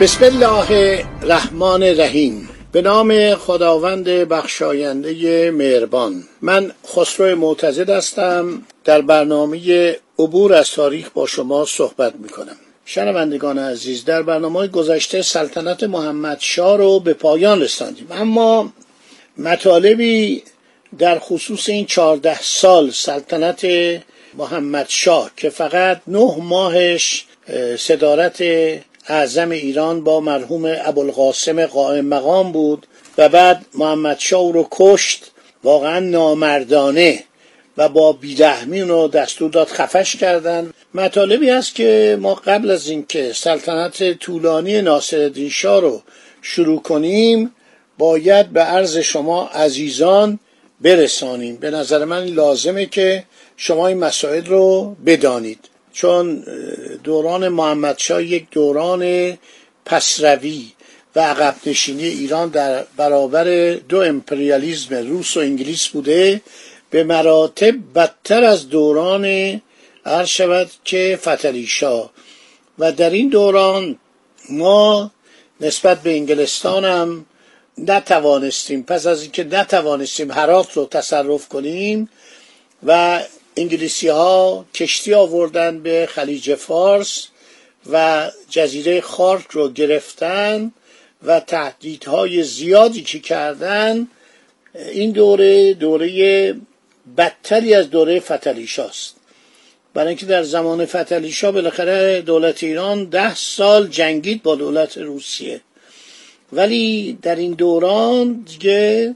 بسم الله الرحمن الرحیم. به نام خداوند بخشاینده مهربان. من خسرو معتزد هستم. در برنامه عبور از تاریخ با شما صحبت می کنم شنوندگان عزیز در برنامه گذشته سلطنت محمد شاه رو به پایان رساندیم. اما مطالبی در خصوص این چهارده سال سلطنت محمد شاه که فقط نه ماهش صدارت اعظم ایران با مرحوم ابوالقاسم قائم مقام بود و بعد محمد شاه رو کشت واقعا نامردانه و با بیرحمی رو دستور داد خفش کردن. مطالبی است که ما قبل از اینکه سلطنت طولانی ناصرالدین شاه رو شروع کنیم باید به عرض شما عزیزان برسانیم. به نظر من لازمه که شما این مسائل رو بدانید. چون دوران محمدشاه یک دوران پسروی و عقب نشینی ایران در برابر دو امپریالیزم روس و انگلیس بوده به مراتب بدتر از دوران عرض شود که فتلی و در این دوران ما نسبت به انگلستان هم نتوانستیم پس از اینکه نتوانستیم هرات رو تصرف کنیم و انگلیسی ها کشتی آوردن به خلیج فارس و جزیره خارک رو گرفتن و تهدیدهای زیادی که کردن این دوره دوره بدتری از دوره فتلیشاست برای اینکه در زمان فتلیشا بالاخره دولت ایران ده سال جنگید با دولت روسیه. ولی در این دوران دیگه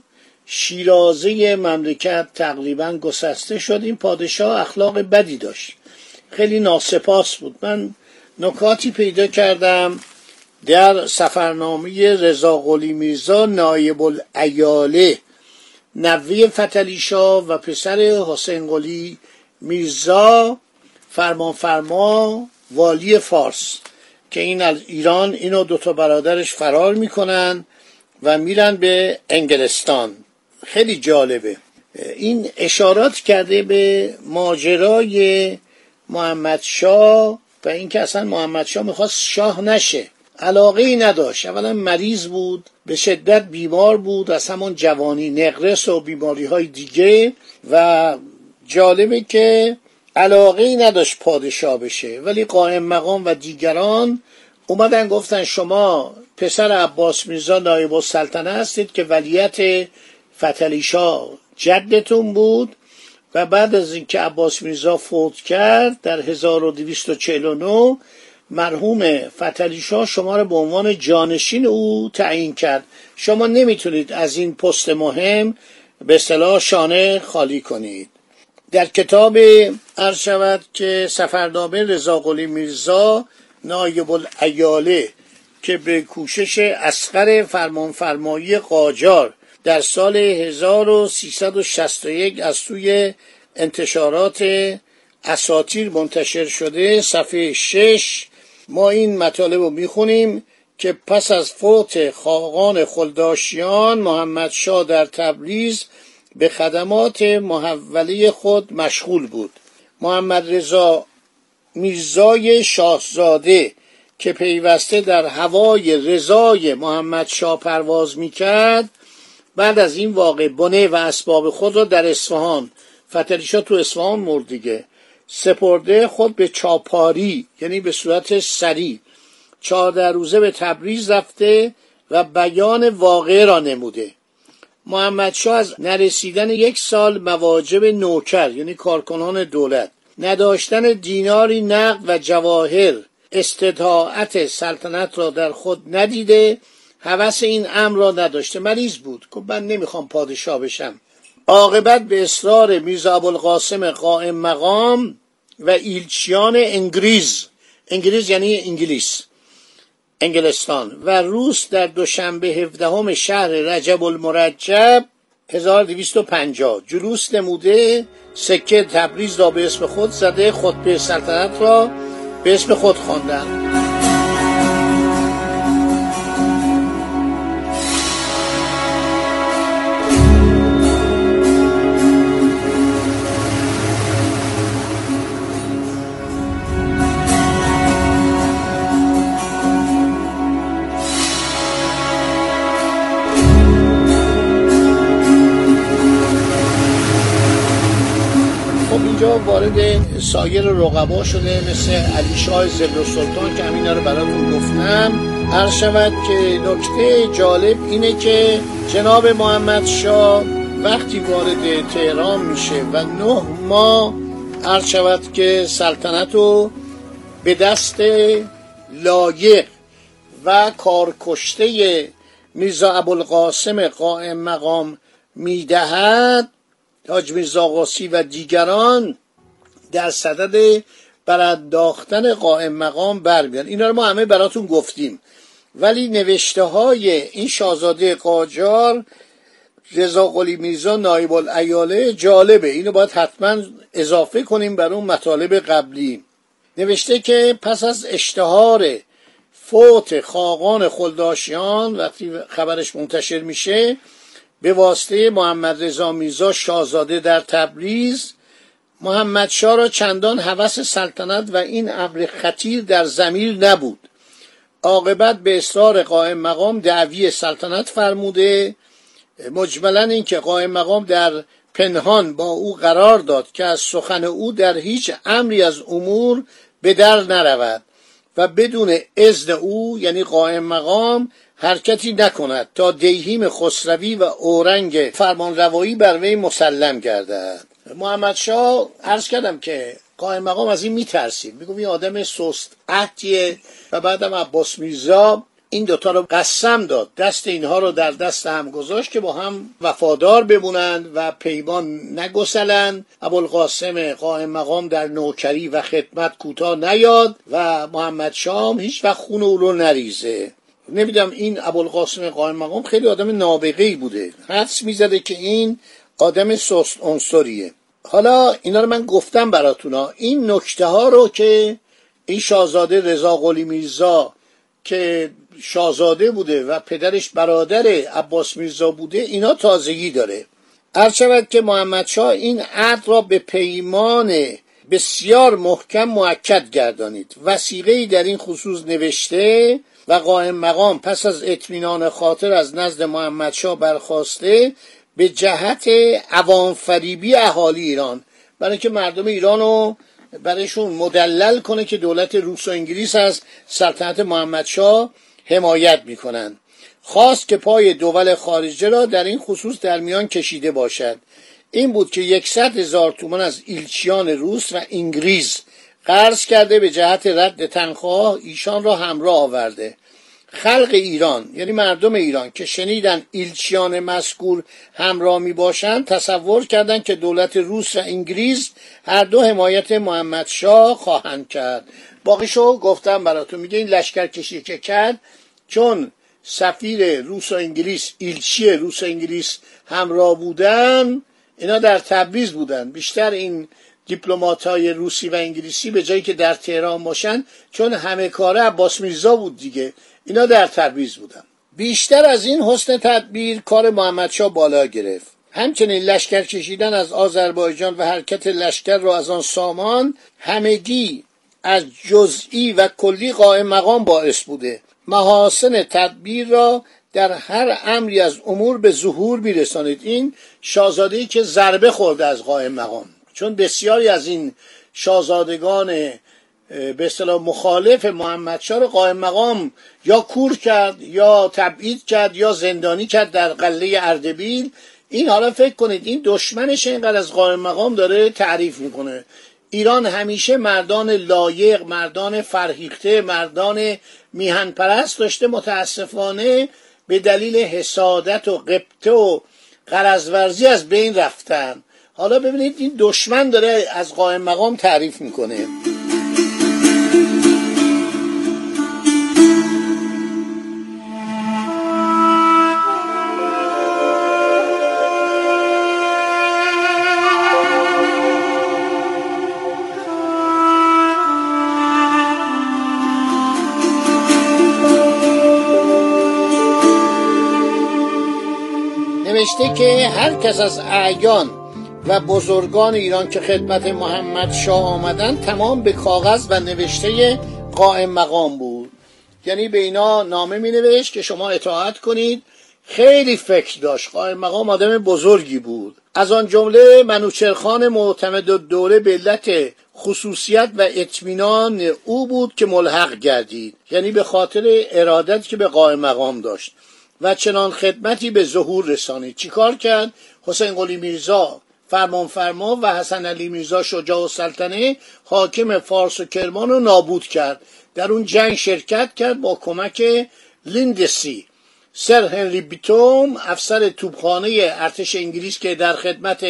شیرازه مملکت تقریبا گسسته شد. این پادشاه اخلاق بدی داشت. خیلی ناسپاس بود. من نکاتی پیدا کردم در سفرنامه رضا قلی میرزا نایب الایاله نوی فتلیشا و پسر حسین قلی میرزا فرمان فرما والی فارس که این از ایران اینو دوتا برادرش فرار می‌کنن و میرن به انگلستان. خیلی جالبه. این اشارات کرده به ماجرای محمد شاه و اینکه اصلا محمد شاه می‌خواست شاه نشه. علاقه ای نداشت. اولا مریض بود به شدت بیمار بود از همون جوانی نقرس و بیماری های دیگه. و جالبه که علاقه ای نداشت پادشاه بشه. ولی قائم مقام و دیگران اومدن گفتن شما پسر عباس میرزا نایب السلطنه هستید که ولیت فتلیشا جدتون بود و بعد از اینکه عباس میرزا فوت کرد در 1249 مرحوم فتلیشا شما را به عنوان جانشین او تعیین کرد. شما نمی‌تونید از این پست مهم به صلاح شانه خالی کنید. در کتاب عرض شود که سفرنامه رضا میرزا نایب الایاله که به کوشش اسقر فرمانفرمایی قاجار در سال 1361 از سوی انتشارات اساتیر منتشر شده صفحه 6 ما این مطالب رو می‌خونیم که پس از فوت خاقان خلداشیان محمد شاه در تبریز به خدمات محوله خود مشغول بود. محمد رضا میرزای شاهزاده که پیوسته در هوای رضای محمد شاه پرواز می‌کرد بعد از این واقع بنه و اسباب خود را در اصفهان فتریشا تو اصفهان مرد دیگه. سپرده خود به چاپاری یعنی به صورت سری. چهارده روزه به تبریز رفته و بیان واقع را نموده. محمد شاه از نرسیدن یک سال مواجب نوکر یعنی کارکنان دولت. نداشتن دیناری نقد و جواهر. استطاعت سلطنت را در خود ندیده. هوس این امر را نداشته مریض بود. که من نمی‌خوام پادشاه بشم. عاقبت به اصرار میرزا ابوالقاسم قائم مقام و ایلچیان انگریز. انگلیس یعنی انگلیس. انگلستان. و روس در دوشنبه 17 شهر رجب المرجب 1250 جلوس نموده سکه تبریز را به اسم خود زده خطبه سلطنت را به اسم خود خواندند سایر رقبا شده مثل علی شاه و سلطان که همینا رو براتون گفتم. هر شود که نکته جالب اینه که جناب محمد شاه وقتی وارد تهران میشه و نه ماه هر شود که سلطنت رو به دست لایق و کارکشته میرزا ابوالقاسم قائم مقام می‌دهد حاج میرزا و دیگران در صدد برانداختن قائم مقام برمیان اینا رو ما همه براتون گفتیم. ولی نوشته های این شاهزاده قاجار رضا قلی میرزا نایب الایاله جالبه. اینو باید حتما اضافه کنیم بر اون مطالب قبلی. نوشته که پس از اشتهار فوت خاقان خلداشیان وقتی خبرش منتشر میشه به واسطه محمد رضا میرزا شاهزاده در تبریز محمد شا را چندان هوس سلطنت و این امر خطیر در زمیر نبود. عاقبت به اصرار قائم مقام دعوی سلطنت فرموده مجملا اینکه قائم مقام در پنهان با او قرار داد که از سخن او در هیچ امری از امور به در نرود و بدون اذن او یعنی قائم مقام حرکتی نکند تا دیهیم خسروی و اورنگ فرمانروایی بر وی مسلم گردد. محمد شاه عرض کردم که قائم مقام از این میترسید. میگو این آدم سست عهدیه و بعدم عباس میرزا این دوتا رو قسم داد. دست اینها رو در دست هم گذاشت که با هم وفادار بمونند و پیمان نگسلند. ابوالقاسم قائم مقام در نوکری و خدمت کوتاه نیاد و محمد شام هیچ وقت خون او رو نریزه. نمی‌دونم این ابوالقاسم قائم مقام خیلی آدم نابغه بوده. حدس می‌زده که این آدم سست عنصریه. حالا اینا رو من گفتم براتونا این نکته ها رو که این شاهزاده رضا قلی میرزا که شاهزاده بوده و پدرش برادر عباس میرزا بوده اینا تازگی داره. هر شود که محمد شاه این عهد را به پیمان بسیار محکم معکد گردانید. وسیقه در این خصوص نوشته و قائم مقام پس از اطمینان خاطر از نزد محمد شاه برخواسته به جهت عوام فریبی اهالی ایران. برای اینکه مردم ایران رو برایشون مدلل کنه که دولت روس و انگلیس از سلطنت محمدشاه حمایت می‌کنند خواست که پای دول خارجه را در این خصوص در میان کشیده باشد. این بود که یکصد هزار تومان از ایلچیان روس و انگلیس قرض کرده به جهت رد تنخواه ایشان را همراه آورده. خلق ایران یعنی مردم ایران که شنیدن ایلچیان مسکور همراه می باشند تصور کردند که دولت روس و انگلیس هر دو حمایت محمد شاه خواهند کرد. باقیشو گفتم براتون میگه این لشکر کشی که کرد چون سفیر روس و انگلیس ایلچی روس و انگلیس همراه بودن اینا در تبریز بودن. بیشتر این دیپلمات های روسی و انگلیسی به جایی که در تهران باشن چون همه کاره عباس میرزا بود دیگه. اینا در تبریز بودن. بیشتر از این حسن تدبیر کار محمدشاه بالا گرفت. همچنین لشکر کشیدن از آذربایجان و حرکت لشکر را از آن سامان همگی از جزئی و کلی قائم مقام باعث بوده. محاسن تدبیر را در هر امری از امور به ظهور میرسانید. این شاهزاده که ضربه خورده از قائم مقام. چون بسیاری از این شاهزادگان به اصطلاح مخالف محمدشاه رو قائم مقام یا کور کرد یا تبعید کرد یا زندانی کرد در قله اردبیل. این حالا فکر کنید این دشمنش اینقدر از قائم مقام داره تعریف می‌کنه. ایران همیشه مردان لایق مردان فرهیخته مردان میهن پرست داشته متاسفانه به دلیل حسادت و قبطه و قرضورزی از بین رفتن. حالا ببینید این دشمن داره از قائم مقام تعریف می‌کنه. نوشته که هر کس از اعیان و بزرگان ایران که خدمت محمد شاه آمدن تمام به کاغذ و نوشته قائم مقام بود. یعنی به اینا نامه می نوشت که شما اطاعت کنید. خیلی فکر داشت. قائم مقام آدم بزرگی بود. از آن جمله منوچرخان معتمد دوله به علت خصوصیت و اطمینان او بود که ملحق گردید. یعنی به خاطر ارادت که به قائم مقام داشت. و چنان خدمتی به ظهور رسانید. چیکار کرد؟ حسین قلی میرزا فرمان فرما و حسن علی میرزا شجاع و سلطنه حاکم فارس و کرمان رو نابود کرد. در اون جنگ شرکت کرد با کمک لیندسی. سر هنری بیتوم افسر توپخانه ارتش انگلیس که در خدمت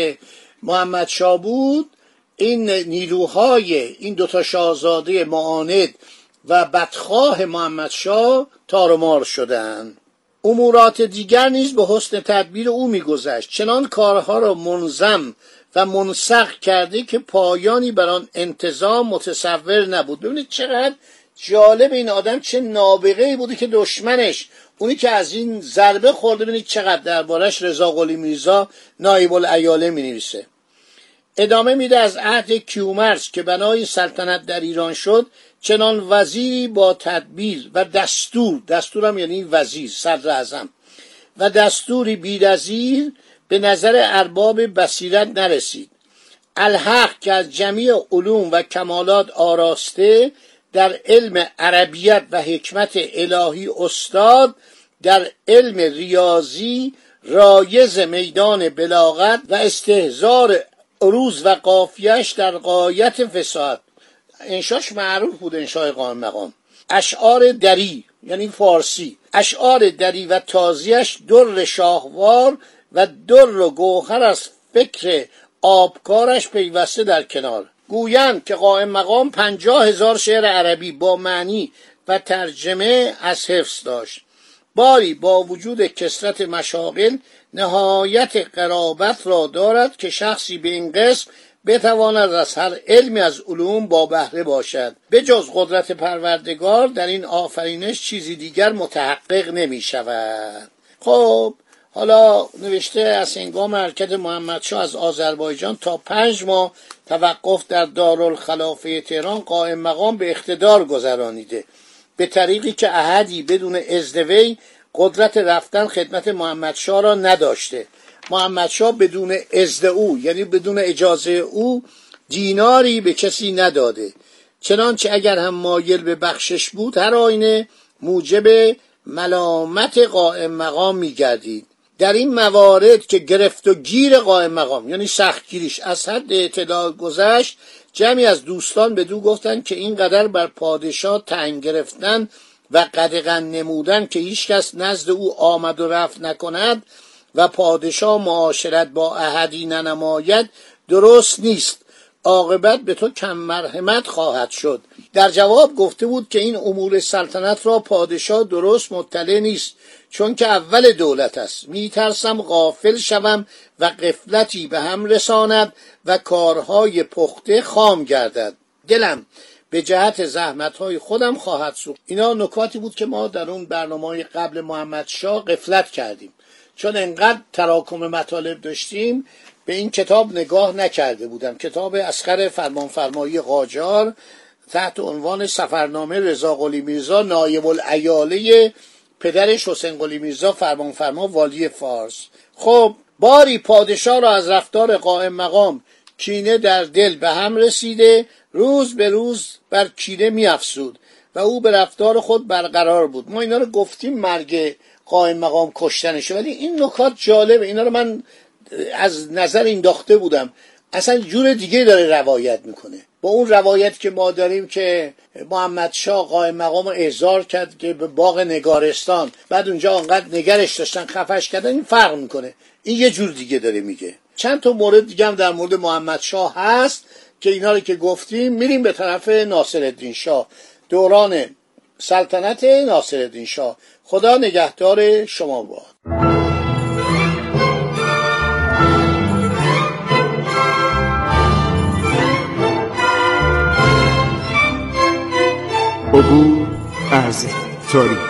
محمد شاه بود این نیروهای این دوتا شاهزاده معاند و بدخواه محمد شاه تارمار شدند امورات دیگر نیز به حسن تدبیر او میگذشت. چنان کارها را منظم و منسق کرده که پایانی بر آن انتظام متصور نبود. ببینید چقدر جالب این آدم چه نابغه ای بوده که دشمنش. اونی که از این ضربه خورده ببینید چقدر دربارش رضا قلی میرزا نایب الایاله می نویسه ادامه میده از عهد کیومرس که بنای سلطنت در ایران شد. چنان وزیری با تدبیر و دستور دستورم یعنی وزیر صدر اعظم و دستوری بیدزیر به نظر ارباب بصیرت نرسید. الحق که از جمیع علوم و کمالات آراسته در علم عربیت و حکمت الهی استاد در علم ریاضی رایز میدان بلاغت و استهزار عروض و قافیش در قایت فساد انشاش معروف بود انشای قائم مقام. اشعار دری یعنی فارسی. اشعار دری و تازیش در شاهوار و در و گوهر از فکر آبکارش پیوسته در کنار. گویند که قائم مقام پنجاه هزار شعر عربی با معنی و ترجمه از حفظ داشت. باری با وجود کسرت مشاغل نهایت قرابت را دارد که شخصی به این قسم بتواند از هر علمی از علوم با بهره باشد. به جز قدرت پروردگار در این آفرینش چیزی دیگر متحقق نمی شود خب حالا نوشته از هنگام حرکت محمدشاه از آذربایجان تا پنج ماه توقف در دارالخلافه تهران قائم مقام به اقتدار گذرانیده. به طریقی که احدی بدون ازدوی قدرت رفتن خدمت محمدشاه را نداشته. محمدشاه بدون ازد او یعنی بدون اجازه او دیناری به کسی نداده. چنانچه اگر هم مایل به بخشش بود هر آینه موجب ملامت قائم مقام میگردید. در این موارد که گرفت و گیر قائم مقام یعنی سختگیریش از حد اطلاع گذشت جمعی از دوستان به دو گفتند که اینقدر بر پادشاه تنگ گرفتن و قدغن نمودن که هیچکس نزد او آمد و رفت نکند و پادشاه معاشرت با احدی ننماید درست نیست. عاقبت به تو کم مرحمت خواهد شد. در جواب گفته بود که این امور سلطنت را پادشاه درست مطلع نیست چون که اول دولت است. میترسم غافل شوم و قفلتی به هم رساند و کارهای پخته خام گردد. دلم به جهت زحمت های خودم خواهد سوخت. اینا نکاتی بود که ما در اون برنامه قبل محمد شاه قفلت کردیم. چون انقدر تراکم مطالب داشتیم به این کتاب نگاه نکرده بودم. کتاب اسخر فرمانفرمایی قاجار تحت عنوان سفرنامه رضا قلی میرزا نایب الایاله پدرش حسین قلی میرزا فرمانفرما والی فارس. خب باری پادشاه را از رفتار قائم مقام کینه در دل به هم رسیده روز به روز بر کینه میافزود. و او به رفتار خود برقرار بود. ما اینا رو گفتیم مرگ قائم مقام کشتنشه ولی این نکات جالبه. اینا رو من از نظر این داخته بودم. اصلا جور دیگه داره روایت می‌کنه. با اون روایت که ما داریم که محمد شاه قائم مقام احضار کرد که به باغ نگارستان. بعد اونجا آنقدر نگرش داشتن خفش کردن این فرق می‌کنه. این یه جور دیگه داره میگه. چند تا مورد دیگه هم در مورد محمد شاه هست که اینا رو که گفتیم میریم به طرف ناصر شاه. دوران سلطنت ناصر شاه. خدا نگهدار شما باد. عبور از تاریخ.